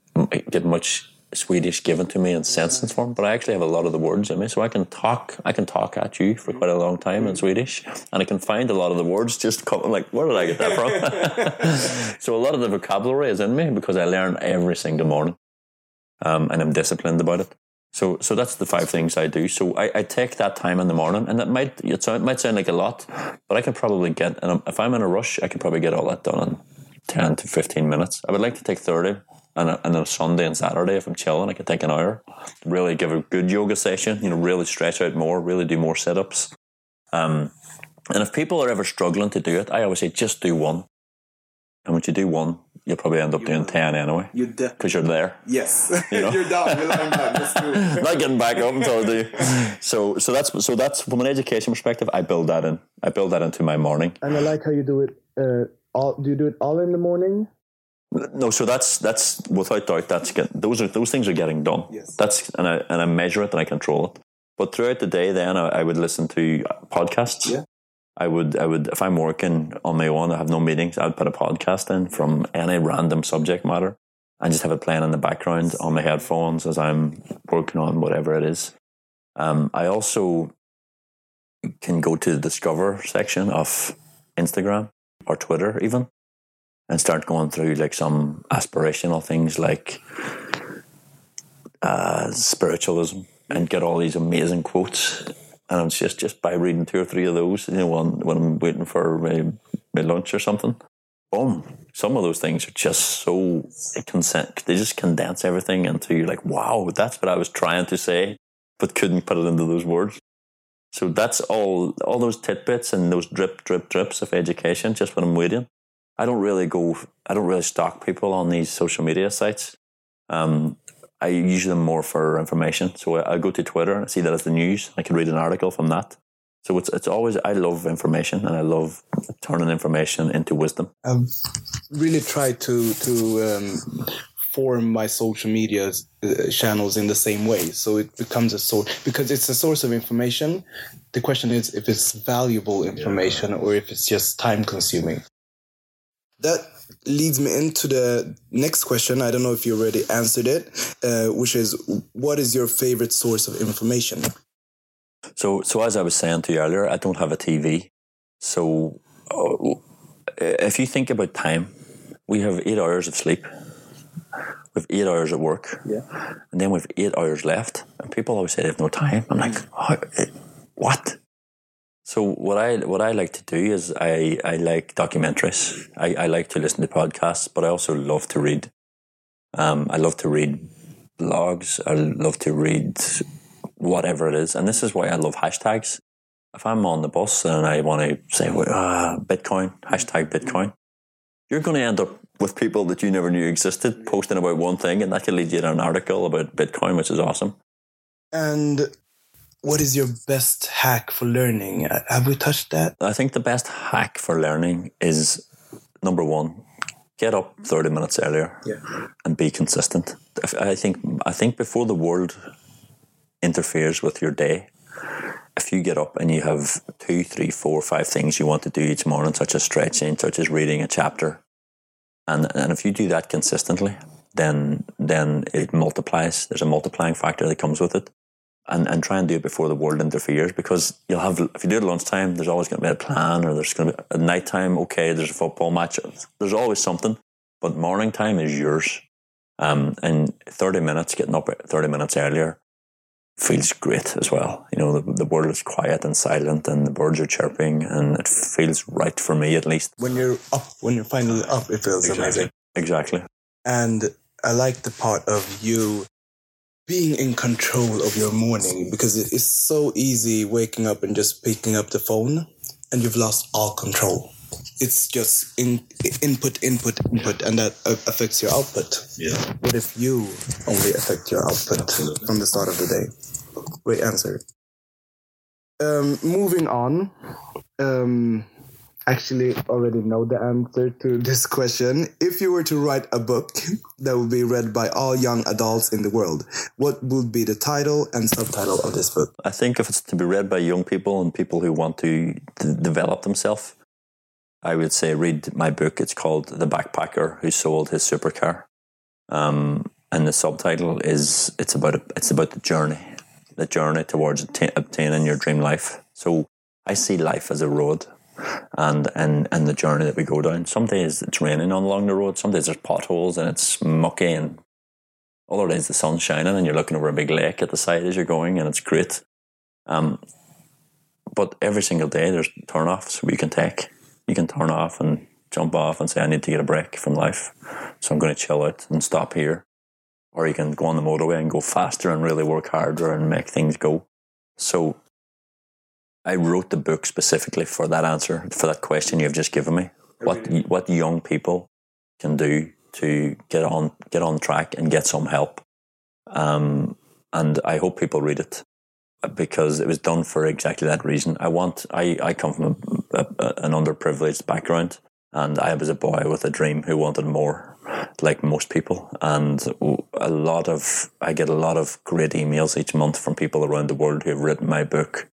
get much Swedish given to me in sentence form, but I actually have a lot of the words in me, so I can talk. I can talk at you for quite a long time in Swedish, and I can find a lot of the words. Just [laughs] come, like, where did I get that from? [laughs] so a lot of the vocabulary is in me because I learn every single morning, um, and I'm disciplined about it. So, so that's the five things I do. So I, I take that time in the morning, and it might it, might sound like a lot, but I can probably get. And if I'm in a rush, I can probably get all that done in ten to fifteen minutes. I would like to take thirty, and and a Sunday and Saturday if I'm chilling, I could take an hour. Really give a good yoga session. You know, really stretch out more, really do more sit ups. Um, and if people are ever struggling to do it, I always say just do one. And once you do one, you'll probably end up you doing 10 anyway. You Because you're there. Yes. [laughs] You [laughs] know? you're down. You're lying down. Not getting back up until I do. So, so that's, so that's from an education perspective, I build that in. I build that into my morning. And I like how you do it. Uh, all, do you do it all in the morning? No, so that's that's without doubt that's get, those are those things are getting done. Yes. That's and I and I measure it and I control it. But throughout the day, then I, I would listen to podcasts. Yeah. I would, I would, if I'm working on my own, I have no meetings. I'd put a podcast in from any random subject matter and just have it playing in the background on my headphones as I'm working on whatever it is. Um, I also can go to the discover section of Instagram or Twitter even and start going through like some aspirational things like uh, spiritualism and get all these amazing quotes and it's just just by reading two or three of those, you know, when, when I'm waiting for my, my lunch or something, boom. Some of those things are just so consent. They just condense everything into you're Like, wow, that's what I was trying to say, but couldn't put it into those words. So that's all. All those tidbits and those drip, drip, drips of education. Just when I'm waiting, I don't really go. I don't really stalk people on these social media sites. Um, I use them more for information. So I, I go to Twitter and I see that as the news. I can read an article from that. So it's it's always I love information and I love turning information into wisdom. I've really tried to to um, form my social media uh, channels in the same way, so it becomes a source because it's a source of information. The question is if it's valuable information yeah. or if it's just time consuming. That leads me into the next question. I don't know if you already answered it, uh, which is what is your favorite source of information? So, so as I was saying to you earlier, I don't have a TV. So, uh, if you think about time, we have eight hours of sleep. We have eight hours at work. Yeah. And then we have eight hours left. And people always say they have no time. I'm like, oh, what? So what I what I like to do is I, I like documentaries. I, I like to listen to podcasts, but I also love to read. Um, I love to read blogs. I love to read whatever it is. And this is why I love hashtags. If I'm on the bus and I want to say, uh, Bitcoin, hashtag Bitcoin, you're going to end up with people that you never knew existed posting about one thing, and that can lead you to an article about Bitcoin, which is awesome. And what is your best hack for learning? Uh, have we touched that? I think the best hack for learning is number one, get up 30 minutes earlier yeah. and be consistent. I think I think before the world interferes with your day. If you get up and you have two, three, four, five things you want to do each morning, such as stretching, such as reading a chapter, and and if you do that consistently, then then it multiplies. There's a multiplying factor that comes with it. And, and try and do it before the world interferes because you'll have if you do it at lunchtime there's always going to be a plan or there's going to be at night time okay there's a football match there's always something but morning time is yours um, and 30 minutes getting up 30 minutes earlier feels great as well. You know, the, the world is quiet and silent and the birds are chirping and it feels right for me at least. When you're up, when you're finally up, it feels exactly. amazing. Exactly. And I like the part of you being in control of your morning because it is so easy waking up and just picking up the phone and you've lost all control. It's just in, input, input, input, and that affects your output. Yeah. What if you only affect your output Absolutely. from the start of the day? Great answer. Um, moving on. Um, actually already know the answer to this question. If you were to write a book that would be read by all young adults in the world, what would be the title and subtitle of this book? I think if it's to be read by young people and people who want to develop themselves, I would say read my book. It's called The Backpacker Who Sold His Supercar. Um, and the subtitle is it's about a, it's about the journey the journey towards obtaining your dream life. So I see life as a road and, and, and the journey that we go down. Some days it's raining on along the road, some days there's potholes and it's mucky and other days the sun's shining and you're looking over a big lake at the side as you're going and it's great. Um, but every single day there's turn offs we can take. You can turn off and jump off and say, I need to get a break from life. So I'm going to chill out and stop here or you can go on the motorway and go faster and really work harder and make things go. So I wrote the book specifically for that answer, for that question you've just given me. What what young people can do to get on get on track and get some help. Um, and I hope people read it because it was done for exactly that reason. I want I, I come from a, a, an underprivileged background and I was a boy with a dream who wanted more like most people. And a lot of, I get a lot of great emails each month from people around the world who have written my book,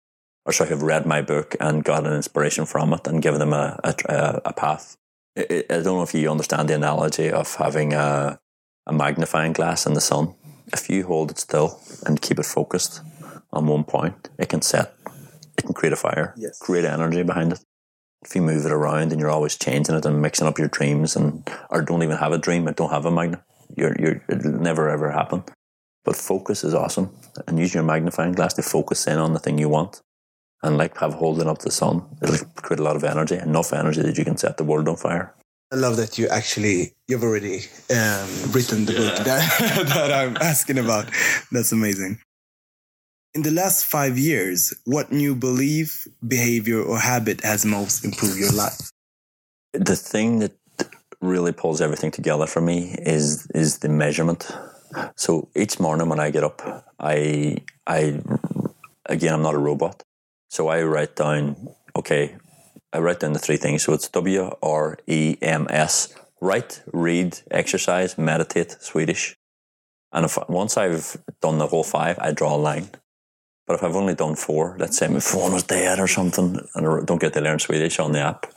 or sorry, have read my book and got an inspiration from it and given them a, a, a path. I, I don't know if you understand the analogy of having a, a magnifying glass in the sun. If you hold it still and keep it focused on one point, it can set, it can create a fire, yes. create energy behind it if you move it around and you're always changing it and mixing up your dreams and or don't even have a dream and don't have a magnet, you're you're it'll never ever happen. But focus is awesome and use your magnifying glass to focus in on the thing you want. And like have holding up the sun, it'll create a lot of energy, enough energy that you can set the world on fire. I love that you actually you've already um, written the book that, [laughs] that I'm asking about. That's amazing. In the last five years, what new belief, behavior, or habit has most improved your life? The thing that really pulls everything together for me is is the measurement. So each morning when I get up, I I again I'm not a robot, so I write down okay I write down the three things. So it's W R E M S. Write, read, exercise, meditate, Swedish. And if once I've done the whole five, I draw a line. But if I've only done four, let's say my phone was dead or something, and I don't get to learn Swedish on the app,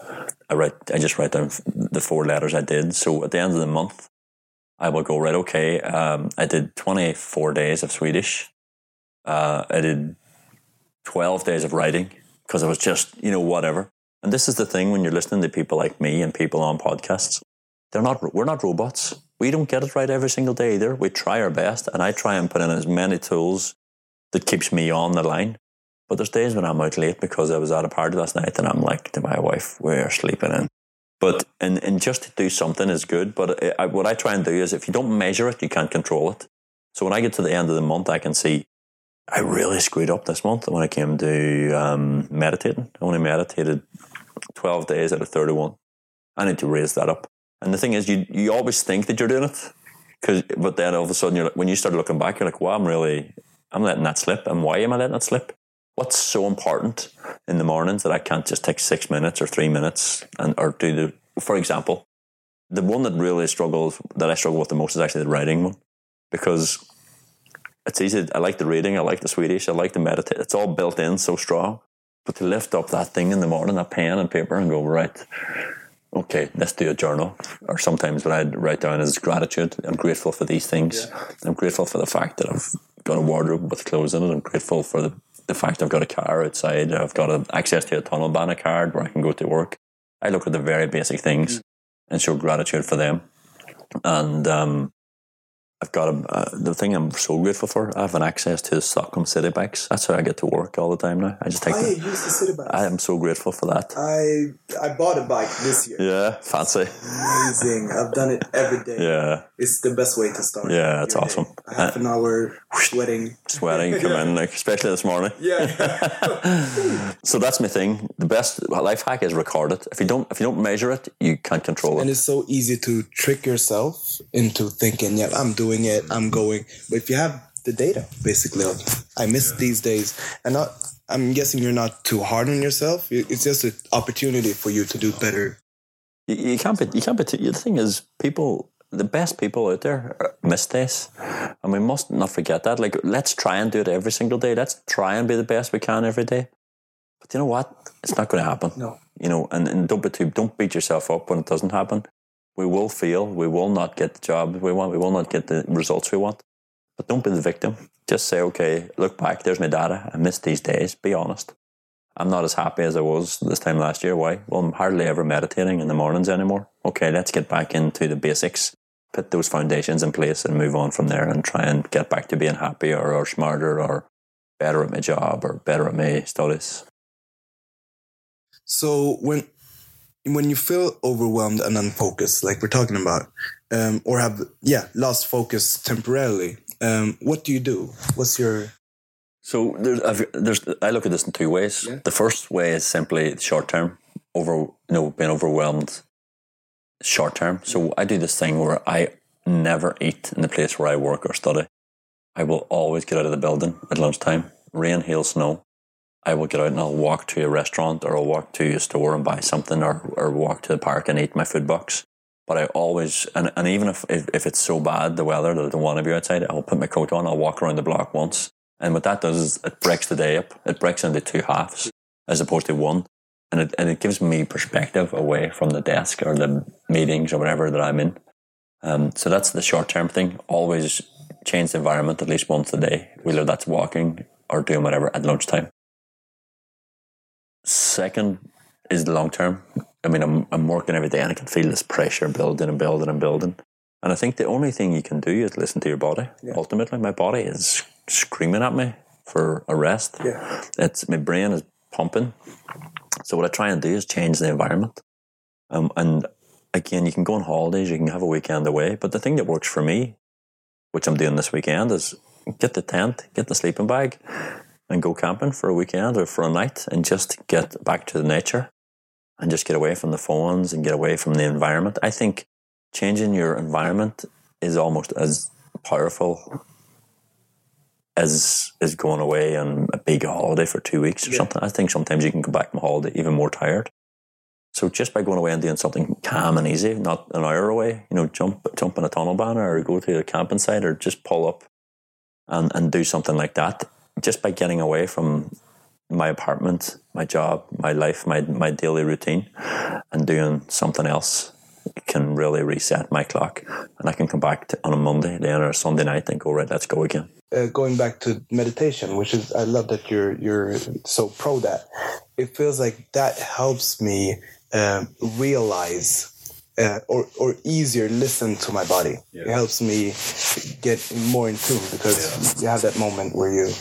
I write. I just write down the four letters I did. So at the end of the month, I will go right. Okay, um, I did twenty four days of Swedish. Uh, I did twelve days of writing because I was just you know whatever. And this is the thing when you're listening to people like me and people on podcasts, they're not, we're not robots. We don't get it right every single day either. We try our best and I try and put in as many tools that keeps me on the line. But there's days when I'm out late because I was at a party last night and I'm like to my wife, we're sleeping in. But and, and just to do something is good. But I, what I try and do is if you don't measure it, you can't control it. So when I get to the end of the month, I can see I really screwed up this month when I came to um, meditating. I only meditated 12 days out of 31. I need to raise that up. And the thing is, you, you always think that you're doing it. Cause, but then all of a sudden, you're like, when you start looking back, you're like, well, I'm really, I'm letting that slip. And why am I letting that slip? What's so important in the mornings that I can't just take six minutes or three minutes and, or do the, for example, the one that really struggles, that I struggle with the most is actually the writing one because it's easy. I like the reading. I like the Swedish. I like the meditate. It's all built in so strong. But to lift up that thing in the morning, that pen and paper, and go, right, okay, let's do a journal. Or sometimes what I'd write down is gratitude. I'm grateful for these things. Yeah. I'm grateful for the fact that I've got a wardrobe with clothes in it. I'm grateful for the, the fact I've got a car outside. I've got a, access to a Tunnelbana card where I can go to work. I look at the very basic things mm. and show gratitude for them. And um, I've got a, uh, the thing I'm so grateful for. I have an access to the Stockholm City bikes. That's how I get to work all the time now. I just take. I the, use the city bikes. I am so grateful for that. I I bought a bike this year. Yeah, fancy. Amazing. I've done it every day. Yeah, it's the best way to start. Yeah, it's awesome. Day. Half an hour sweating. Sweating, come in like especially this morning. [laughs] Yeah. [laughs] so that's my thing. The best life hack is record it. If you don't, if you don't measure it, you can't control it. And it's so easy to trick yourself into thinking, "Yeah, I'm doing." Doing it, I'm going. But if you have the data, basically, I miss these days, and not. I'm guessing you're not too hard on yourself. It's just an opportunity for you to do better. You, you can't be. You can't be. The thing is, people the best people out there uh, miss this. And we must not forget that. Like, let's try and do it every single day. Let's try and be the best we can every day. But you know what? It's not going to happen. No. You know, and, and don't be too, don't beat yourself up when it doesn't happen. We will fail. We will not get the job we want. We will not get the results we want. But don't be the victim. Just say, okay, look back. There's my data. I missed these days. Be honest. I'm not as happy as I was this time last year. Why? Well, I'm hardly ever meditating in the mornings anymore. Okay, let's get back into the basics, put those foundations in place and move on from there and try and get back to being happier or smarter or better at my job or better at my studies. So when when you feel overwhelmed and unfocused, like we're talking about, um, or have yeah lost focus temporarily, um, what do you do? What's your so there's, there's I look at this in two ways. Yeah. The first way is simply short term, over you know being overwhelmed, short term. So I do this thing where I never eat in the place where I work or study. I will always get out of the building at lunchtime, rain, hail, snow. I will get out and I'll walk to a restaurant or I'll walk to a store and buy something or, or walk to the park and eat my food box. But I always, and, and even if, if, it's so bad, the weather, that I don't want to be outside, I'll put my coat on, I'll walk around the block once. And what that does is it breaks the day up. It breaks into two halves as opposed to one. And it, and it gives me perspective away from the desk or the meetings or whatever that I'm in. Um, so that's the short term thing. Always change the environment at least once a day, whether that's walking or doing whatever at lunchtime. Second is the long term. I mean, I'm, I'm working every day and I can feel this pressure building and building and building. And I think the only thing you can do is listen to your body. Yeah. Ultimately, my body is screaming at me for a rest. Yeah. It's my brain is pumping. So what I try and do is change the environment. Um, and again, you can go on holidays, you can have a weekend away. But the thing that works for me, which I'm doing this weekend, is get the tent, get the sleeping bag, and go camping for a weekend or for a night and just get back to the nature and just get away from the phones and get away from the environment. I think changing your environment is almost as powerful as is going away on a big holiday for two weeks or Yeah. something. I think sometimes you can come back from holiday even more tired. So just by going away and doing something calm and easy, not an hour away, you know, jump jump in a tunnelbana or go to a camping site or just pull up and, and do something like that. Just by getting away from my apartment, my job, my life, my my daily routine and doing something else can really reset my clock and I can come back to, on a Monday then or a Sunday night and go, right, let's go again. uh, going back to meditation, which is I love that you're you're so pro that. It feels like that helps me um, realize uh, or or easier listen to my body. It helps me get more in tune because you have that moment where you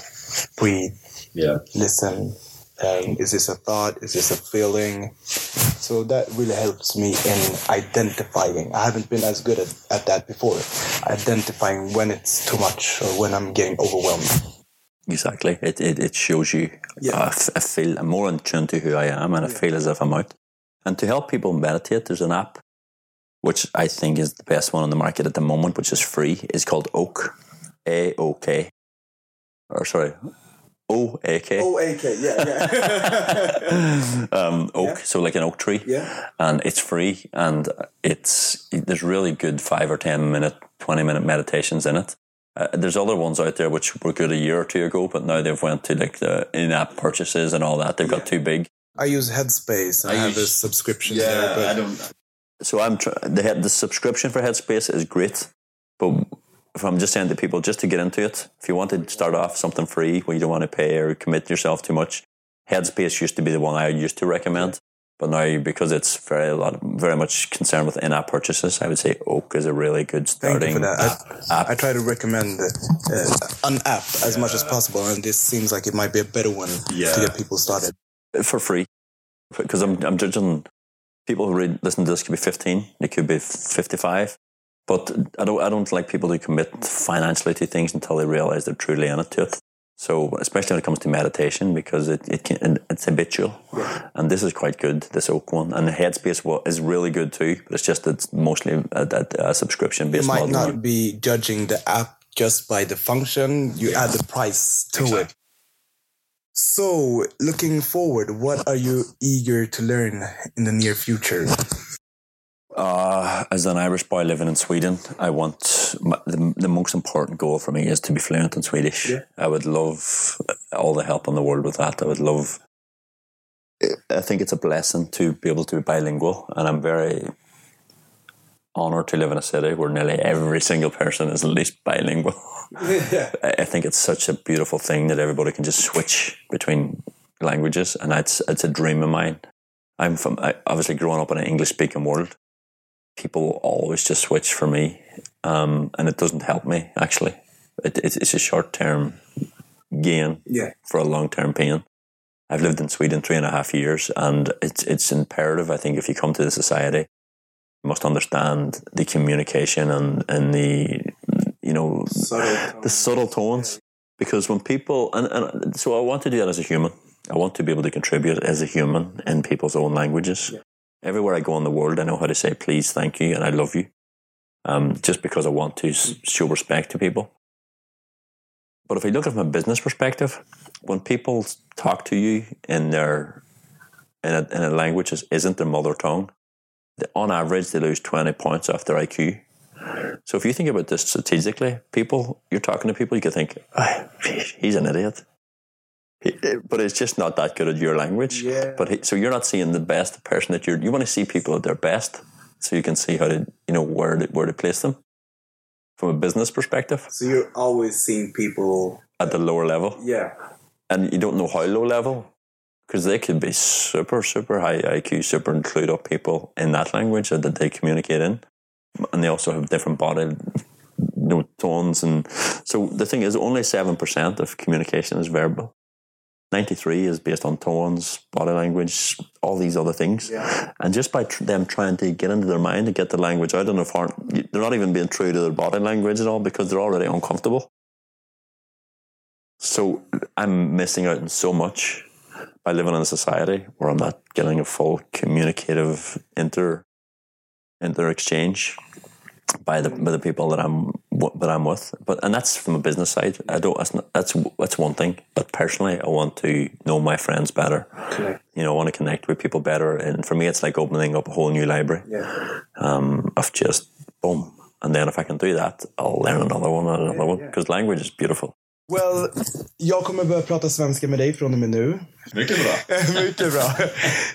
breathe, Yeah. listen. Um, is this a thought? Is this a feeling? So that really helps me in identifying. I haven't been as good at, at that before. Identifying when it's too much or when I'm getting overwhelmed. Exactly. It, it, it shows you, Yeah. I, f- I feel I'm more in tune to who I am and I feel as if I'm out. And to help people meditate, there's an app which I think is the best one on the market at the moment, which is free. It's called Oak, A O K. Or sorry, O A K. AK, yeah, [laughs] um, oak, so like an oak tree. Yeah. And it's free and it's there's really good five or ten minute, twenty minute meditations in it. Uh, there's other ones out there which were good a year or two ago, but now they've went to like the in-app purchases and all that. They've got too big. I use Headspace. I, have a use- subscription there, but don't. So I'm tr- the head, the subscription for Headspace is great, but if I'm just saying to people just to get into it, if you want to start off something free where you don't want to pay or commit yourself too much, Headspace used to be the one I used to recommend. But now, because it's very a lot, very much concerned with in-app purchases, I would say Oak is a really good thank starting you for that. I, app. I try to recommend uh, an app as much as possible, and this seems like it might be a better one to get people started. for free because I'm I'm judging people who read, listen to this could be 15, they could be 55, but I don't I don't like people to commit financially to things until they realize they're truly in it to it. So especially when it comes to meditation, because it, it can it's habitual, and this is quite good. This Oak one and the Headspace is really good too. But it's just it's mostly a, a, subscription You based might model. not be judging the app just by the function. You add the price to it. So, looking forward, what are you eager to learn in the near future? Uh, as an Irish boy living in Sweden, I want my, the, the most important goal for me is to be fluent in Swedish. I would love all the help in the world with that. I would love. I think it's a blessing to be able to be bilingual, and I'm very honored to live in a city where nearly every single person is at least bilingual. [laughs] I I think it's such a beautiful thing that everybody can just switch between languages, and it's it's a dream of mine. I'm from I, obviously growing up in an English speaking world. People always just switch for me, um, and it doesn't help me actually. It, it's it's a short term gain Yeah. for a long term pain. I've lived in Sweden three and a half years, and it's it's imperative. I think if you come to the society, you must understand the communication and and the you know the subtle tones because when people and, and so I want to do that as a human. I want to be able to contribute as a human in people's own languages. Everywhere I go in the world, I know how to say please, thank you, and I love you. Um, just because I want to show respect to people. But if I look at it from a business perspective, when people talk to you in their in a, in a language that isn't their mother tongue, they, on average they lose twenty points off their IQ. So if you think about this strategically, people you're talking to people, you could think, "Ah, he's an idiot. He- But it's just not that good at your language. Yeah. But he, so you're not seeing the best person that you're. You want to see people at their best, so you can see how to, you know, where to, where to place them from a business perspective So, you're always seeing people. at the lower level, Yeah. and you don't know how low level because they could be super, super high IQ, super clued up people in that language that they communicate in, and they also have different body you know, tones. And so the thing is, only seven percent of communication is verbal. 93 is based on tones, body language, all these other things. Yeah. And just by tr- them trying to get into their mind and get the language out, and if aren't, they're not even being true to their body language at all because they're already uncomfortable. So I'm missing out on so much by living in a society where I'm not getting a full communicative inter inter exchange by the by the people that I'm that I'm with. But and that's from a business side. I don't. That's not, that's that's one thing. But personally, I want to know my friends better. Correct. You know, I want to connect with people better. And for me, it's like opening up a whole new library Yeah. um, of just boom. And then if I can do that, I'll learn another one and another one because language is beautiful. Well, jag kommer börja prata svenska med dig från och med nu. Mycket bra. [laughs] Mycket bra.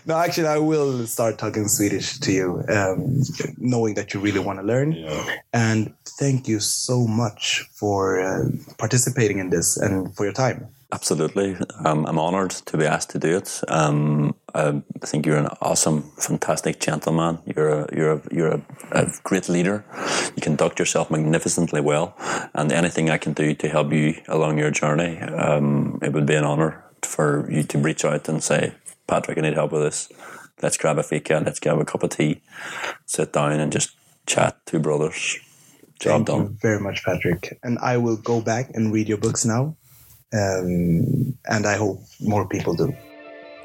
No, actually, I will start talking Swedish to you, um, knowing that you really want to learn. Yeah. And thank you so much for uh, participating in this and for your time. Absolutely. Um, I'm honored to be asked to do it. Um, I think you're an awesome, fantastic gentleman. You're a, you're a, you're a, a great leader. You conduct yourself magnificently well. And anything I can do to help you along your journey, um, it would be an honor for you to reach out and say, Patrick, I need help with this. Let's grab a fika. Let's grab a cup of tea. Sit down and just chat. Two brothers. Job Thank done. you very much, Patrick. And I will go back and read your books now. Um, and I hope more people do.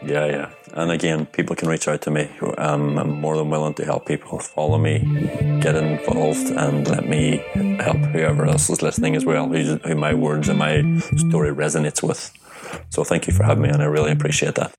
Yeah, yeah. And again, people can reach out to me. Um, I'm more than willing to help people. Follow me, get involved, and let me help whoever else is listening as well, who, who my words and my story resonates with. So thank you for having me, and I really appreciate that.